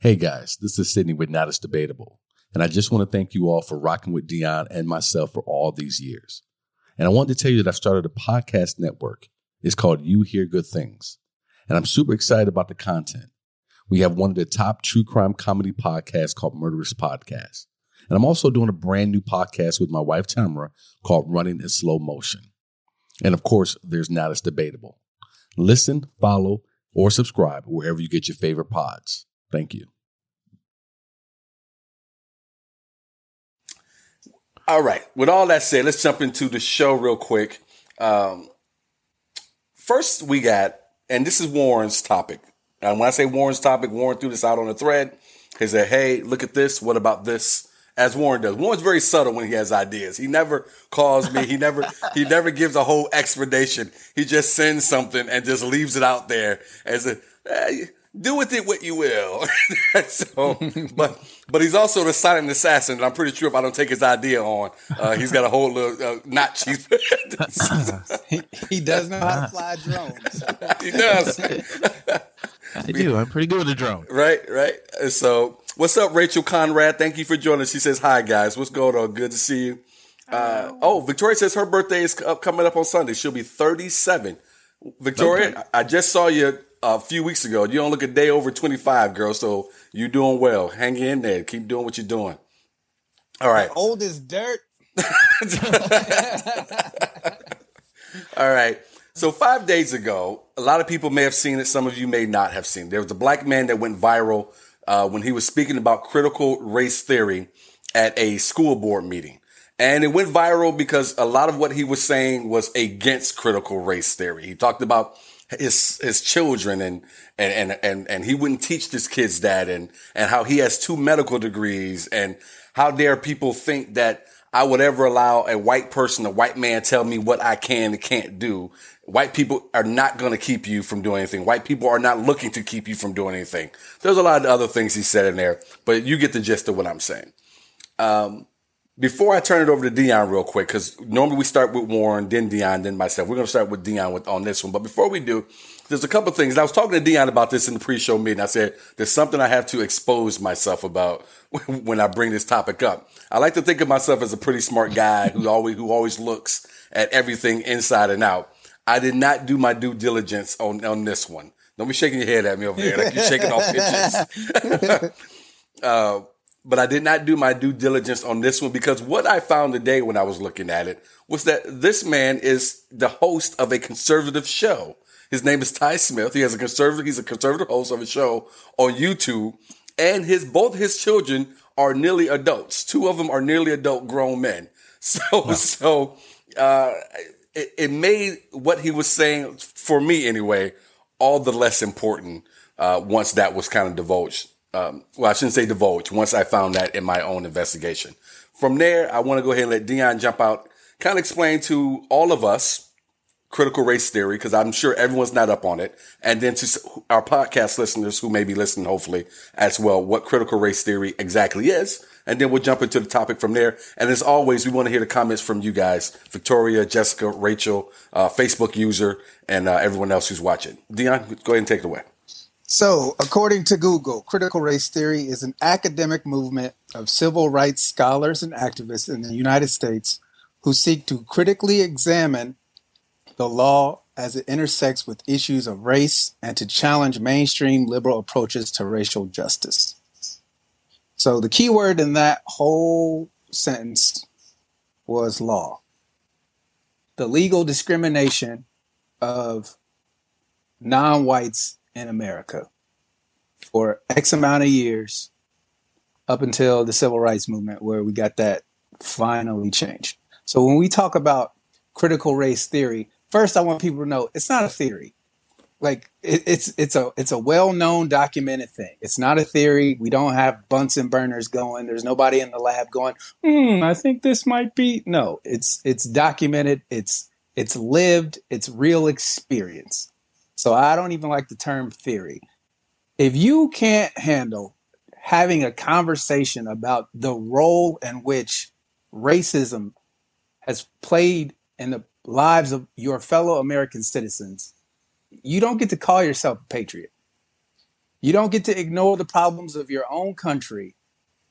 Hey guys, this is Sydney with Not As Debatable. And I just want to thank you all for rocking with Dion and myself for all these years. And I wanted to tell you that I've started a podcast network. It's called You Hear Good Things. And I'm super excited about the content. We have one of the top true crime comedy podcasts called Murderous Podcast. And I'm also doing a brand new podcast with my wife Tamara called Running in Slow Motion. And of course, there's Not As Debatable. Listen, follow, or subscribe wherever you get your favorite pods. Thank you. All right. With all that said, let's jump into the show real quick. Um, first, we got, and this is Warren's topic. And when I say Warren's topic, Warren threw this out on a thread. He said, Hey, look at this. What about this? As Warren does. Warren's very subtle when he has ideas. He never calls me. He never, he never gives a whole explanation. He just sends something and just leaves it out there as a, hey, do with it what you will. so, but but he's also the silent assassin, and I'm pretty sure if I don't take his idea on, uh, he's got a whole little uh, not cheap. he, he does know how to fly drones. he does. I do. I'm pretty good with a drone. Right, right. So, what's up, Rachel Conrad? Thank you for joining. She says, "Hi guys, what's going on? Good to see you." Uh, oh, Victoria says her birthday is up, coming up on Sunday. She'll be 37. Victoria, Okay. I just saw you a few weeks ago. You don't look a day over 25, girl. So you're doing well. Hang in there. Keep doing what you're doing. All right. Old as dirt. All right. So five days ago, a lot of people may have seen it. Some of you may not have seen. it. There was a black man that went viral uh, when he was speaking about critical race theory at a school board meeting, and it went viral because a lot of what he was saying was against critical race theory. He talked about his his children and and and and, and he wouldn't teach his kids that, and and how he has two medical degrees, and how dare people think that I would ever allow a white person, a white man, tell me what I can and can't do. White people are not going to keep you from doing anything. White people are not looking to keep you from doing anything. There's a lot of other things he said in there, but you get the gist of what I'm saying. Um, before I turn it over to Dion real quick, because normally we start with Warren, then Dion, then myself. We're going to start with Dion with, on this one. But before we do, there's a couple things. And I was talking to Dion about this in the pre-show meeting. I said, there's something I have to expose myself about when I bring this topic up. I like to think of myself as a pretty smart guy who always, who always looks at everything inside and out. I did not do my due diligence on, on this one. Don't be shaking your head at me over there like you're shaking off pitches. uh, but I did not do my due diligence on this one because what I found today when I was looking at it was that this man is the host of a conservative show. His name is Ty Smith. He has a conservative, he's a conservative host of a show on YouTube. And his both his children are nearly adults. Two of them are nearly adult grown men. So so uh it, it made what he was saying for me anyway all the less important uh, once that was kind of divulged. Um, well, I shouldn't say divulge. Once I found that in my own investigation. From there, I want to go ahead and let Dion jump out, kind of explain to all of us critical race theory, because I'm sure everyone's not up on it, and then to our podcast listeners who may be listening, hopefully as well, what critical race theory exactly is. And then we'll jump into the topic from there. And as always, we want to hear the comments from you guys, Victoria, Jessica, Rachel, uh, Facebook user, and uh, everyone else who's watching. Dion, go ahead and take it away. So, according to Google, critical race theory is an academic movement of civil rights scholars and activists in the United States who seek to critically examine the law as it intersects with issues of race and to challenge mainstream liberal approaches to racial justice. So, the key word in that whole sentence was law. The legal discrimination of non whites in America for X amount of years up until the civil rights movement, where we got that finally changed. So when we talk about critical race theory, first I want people to know it's not a theory. Like it, it's it's a it's a well known documented thing. It's not a theory. We don't have Bunsen burners going. There's nobody in the lab going, hmm, I think this might be. No, it's it's documented. It's it's lived. It's real experience. So I don't even like the term theory. If you can't handle having a conversation about the role in which racism has played in the lives of your fellow American citizens, you don't get to call yourself a patriot. You don't get to ignore the problems of your own country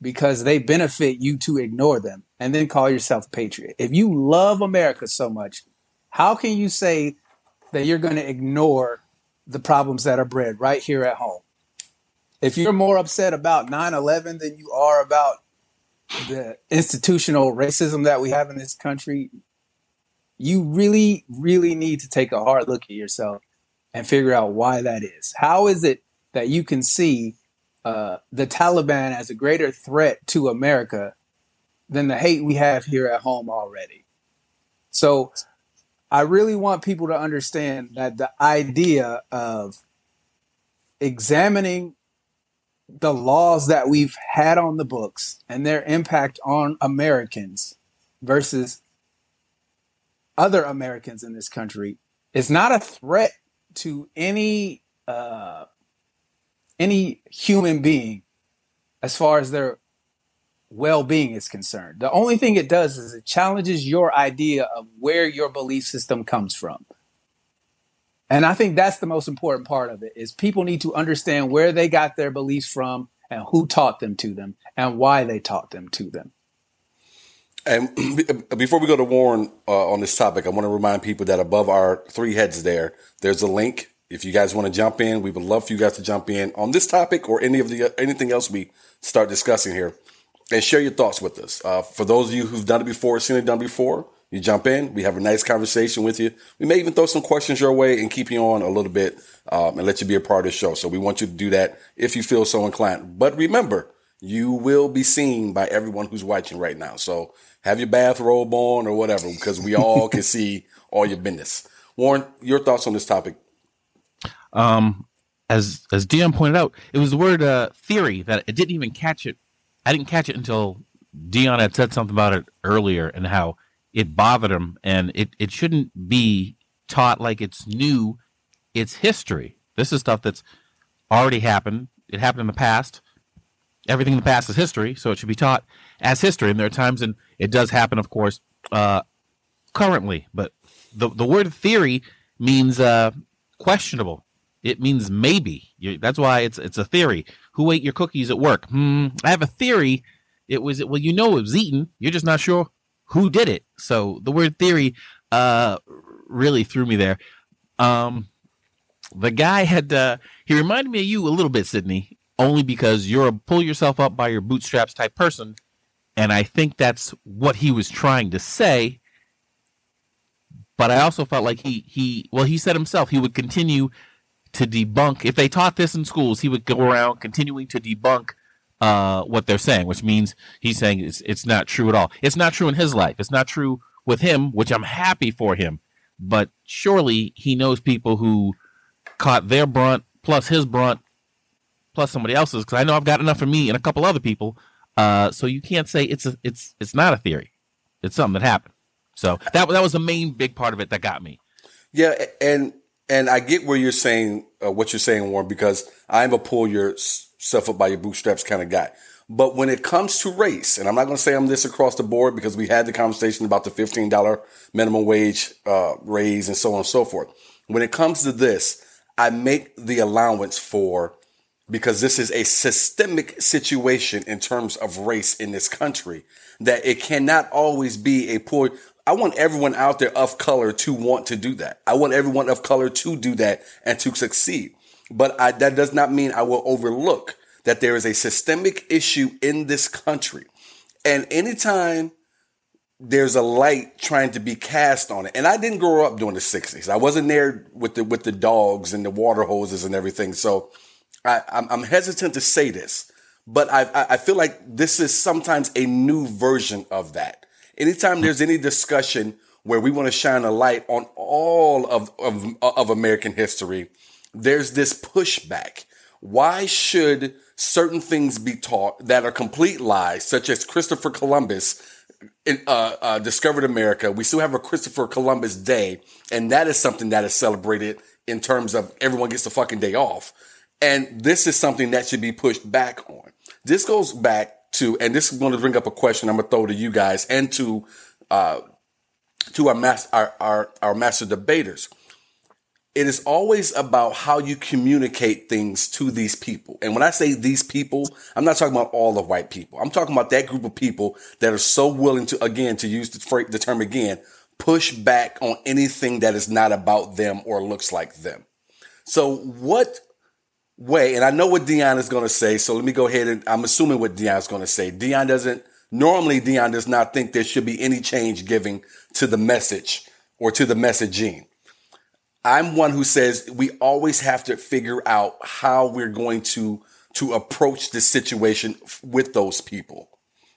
because they benefit you to ignore them and then call yourself a patriot. If you love America so much, how can you say that you're going to ignore the problems that are bred right here at home? If you're more upset about 9 11 than you are about the institutional racism that we have in this country, you really, really need to take a hard look at yourself and figure out why that is. How is it that you can see uh, the Taliban as a greater threat to America than the hate we have here at home already? So I really want people to understand that the idea of examining the laws that we've had on the books and their impact on Americans versus other Americans in this country is not a threat to any uh, any human being as far as their well-being is concerned. The only thing it does is it challenges your idea of where your belief system comes from. And I think that's the most important part of it is people need to understand where they got their beliefs from and who taught them to them and why they taught them to them. And before we go to Warren uh, on this topic, I want to remind people that above our three heads there, there's a link. If you guys want to jump in, we would love for you guys to jump in on this topic or any of the anything else we start discussing here, and share your thoughts with us. Uh, for those of you who've done it before, seen it done before, you jump in. We have a nice conversation with you. We may even throw some questions your way and keep you on a little bit um, and let you be a part of the show. So we want you to do that if you feel so inclined. But remember, you will be seen by everyone who's watching right now. So have your bathrobe on or whatever, because we all can see all your business. Warren, your thoughts on this topic? Um, as as Dion pointed out, it was the word uh, theory that it didn't even catch it. I didn't catch it until Dion had said something about it earlier and how it bothered him, and it it shouldn't be taught like it's new. It's history. This is stuff that's already happened. It happened in the past. Everything in the past is history, so it should be taught as history. And there are times, and it does happen, of course, uh, currently. But the the word theory means uh, questionable. It means maybe. You, that's why it's it's a theory. Who ate your cookies at work? Hmm. I have a theory. It was well, you know, it was eaten. You're just not sure who did it. So the word theory uh, really threw me there. Um, the guy had uh, he reminded me of you a little bit, Sydney, only because you're a pull yourself up by your bootstraps type person, and I think that's what he was trying to say. But I also felt like he he well he said himself he would continue to debunk if they taught this in schools he would go around continuing to debunk uh, what they're saying, which means he's saying it's it's not true at all. It's not true in his life. It's not true with him, which I'm happy for him. But surely he knows people who caught their brunt plus his brunt plus somebody else's. Because I know I've got enough for me and a couple other people. Uh, so you can't say it's a it's it's not a theory. It's something that happened. So that that was the main big part of it that got me. Yeah, and and I get where you're saying uh, what you're saying, Warren, because I'm a pull yourself up by your bootstraps kind of guy. But when it comes to race, and I'm not going to say I'm this across the board because we had the conversation about the $15 minimum wage uh, raise and so on and so forth. When it comes to this, I make the allowance for because this is a systemic situation in terms of race in this country that it cannot always be a poor. I want everyone out there of color to want to do that. I want everyone of color to do that and to succeed. But I, that does not mean I will overlook that there is a systemic issue in this country. And anytime there's a light trying to be cast on it, and I didn't grow up during the 60s. I wasn't there with the with the dogs and the water hoses and everything. So I, am hesitant to say this, but I, I feel like this is sometimes a new version of that. Anytime there's any discussion where we want to shine a light on all of, of, of American history, there's this pushback. Why should certain things be taught that are complete lies, such as Christopher Columbus uh, uh, discovered America? We still have a Christopher Columbus Day, and that is something that is celebrated in terms of everyone gets a fucking day off. And this is something that should be pushed back on. This goes back to, and this is going to bring up a question I'm going to throw to you guys and to, uh, to our, mass, our, our, our master debaters. it is always about how you communicate things to these people. And when I say these people, I'm not talking about all the white people. I'm talking about that group of people that are so willing to, again, to use the term again, push back on anything that is not about them or looks like them. So what way, and I know what Dion is going to say, so let me go ahead and I'm assuming what Dion is going to say. Dion doesn't, normally Dion does not think there should be any change giving to the message or to the messaging. I'm one who says we always have to figure out how we're going to to approach this situation with those people.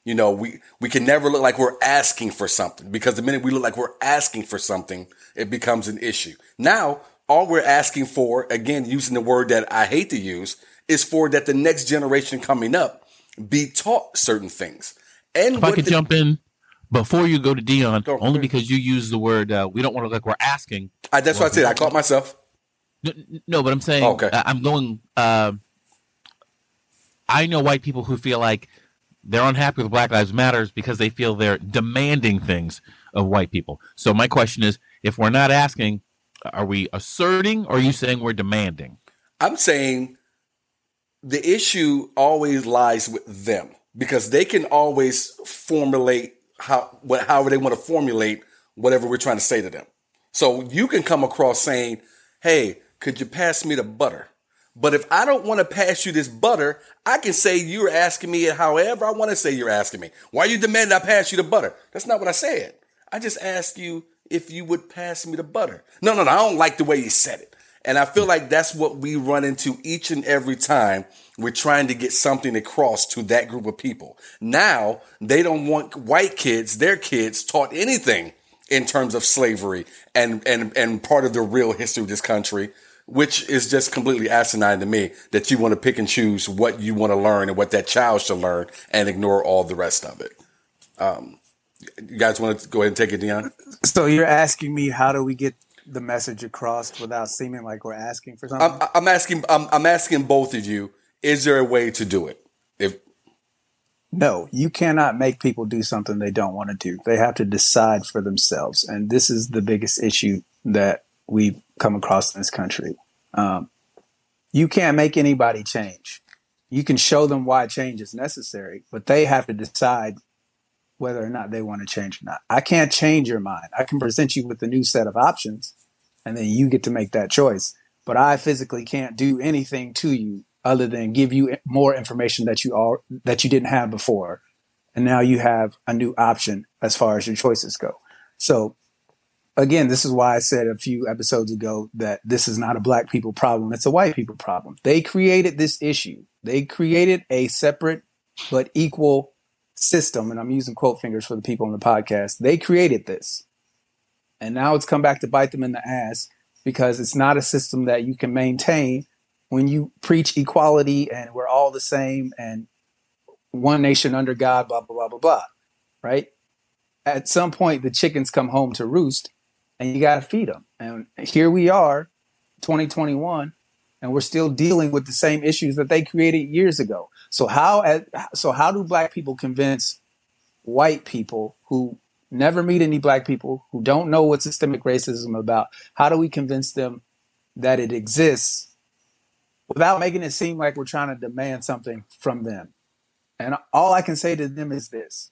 You know, we we can never look like we're asking for something because the minute we look like we're asking for something, it becomes an issue. Now, all we're asking for, again, using the word that I hate to use, is for that the next generation coming up be taught certain things. And if I could the, jump in, before you go to Dion, only because you use the word uh, we don't want to look like we're asking. I, that's what I said. I caught myself. No, no but I'm saying oh, okay. I'm going. Uh, I know white people who feel like they're unhappy with Black Lives Matters because they feel they're demanding things of white people. So my question is, if we're not asking, are we asserting or are you saying we're demanding? I'm saying the issue always lies with them because they can always formulate how what however they want to formulate whatever we're trying to say to them. So you can come across saying, "Hey, could you pass me the butter?" But if I don't want to pass you this butter, I can say you're asking me however I want to say you're asking me. Why you demand I pass you the butter? That's not what I said. I just asked you if you would pass me the butter. No, no, no. I don't like the way you said it. And I feel like that's what we run into each and every time we're trying to get something across to that group of people. Now they don't want white kids, their kids taught anything in terms of slavery and, and, and part of the real history of this country, which is just completely asinine to me that you want to pick and choose what you want to learn and what that child should learn and ignore all the rest of it. Um, you guys want to go ahead and take it, Dion? So you're asking me how do we get the message across without seeming like we're asking for something? I'm, I'm asking. I'm, I'm asking both of you is there a way to do it? If no, you cannot make people do something they don't want to do. They have to decide for themselves, and this is the biggest issue that we've come across in this country. Um, you can't make anybody change. You can show them why change is necessary, but they have to decide whether or not they want to change or not. I can't change your mind. I can present you with a new set of options, and then you get to make that choice. But I physically can't do anything to you other than give you more information that you all that you didn't have before and now you have a new option as far as your choices go so again this is why i said a few episodes ago that this is not a black people problem it's a white people problem they created this issue they created a separate but equal system and i'm using quote fingers for the people on the podcast they created this and now it's come back to bite them in the ass because it's not a system that you can maintain when you preach equality and we're all the same and one nation under God, blah, blah, blah, blah, blah, right? At some point, the chickens come home to roost and you got to feed them. And here we are, 2021, and we're still dealing with the same issues that they created years ago. So how, so how do black people convince white people who never meet any black people, who don't know what systemic racism about? How do we convince them that it exists without making it seem like we're trying to demand something from them. And all I can say to them is this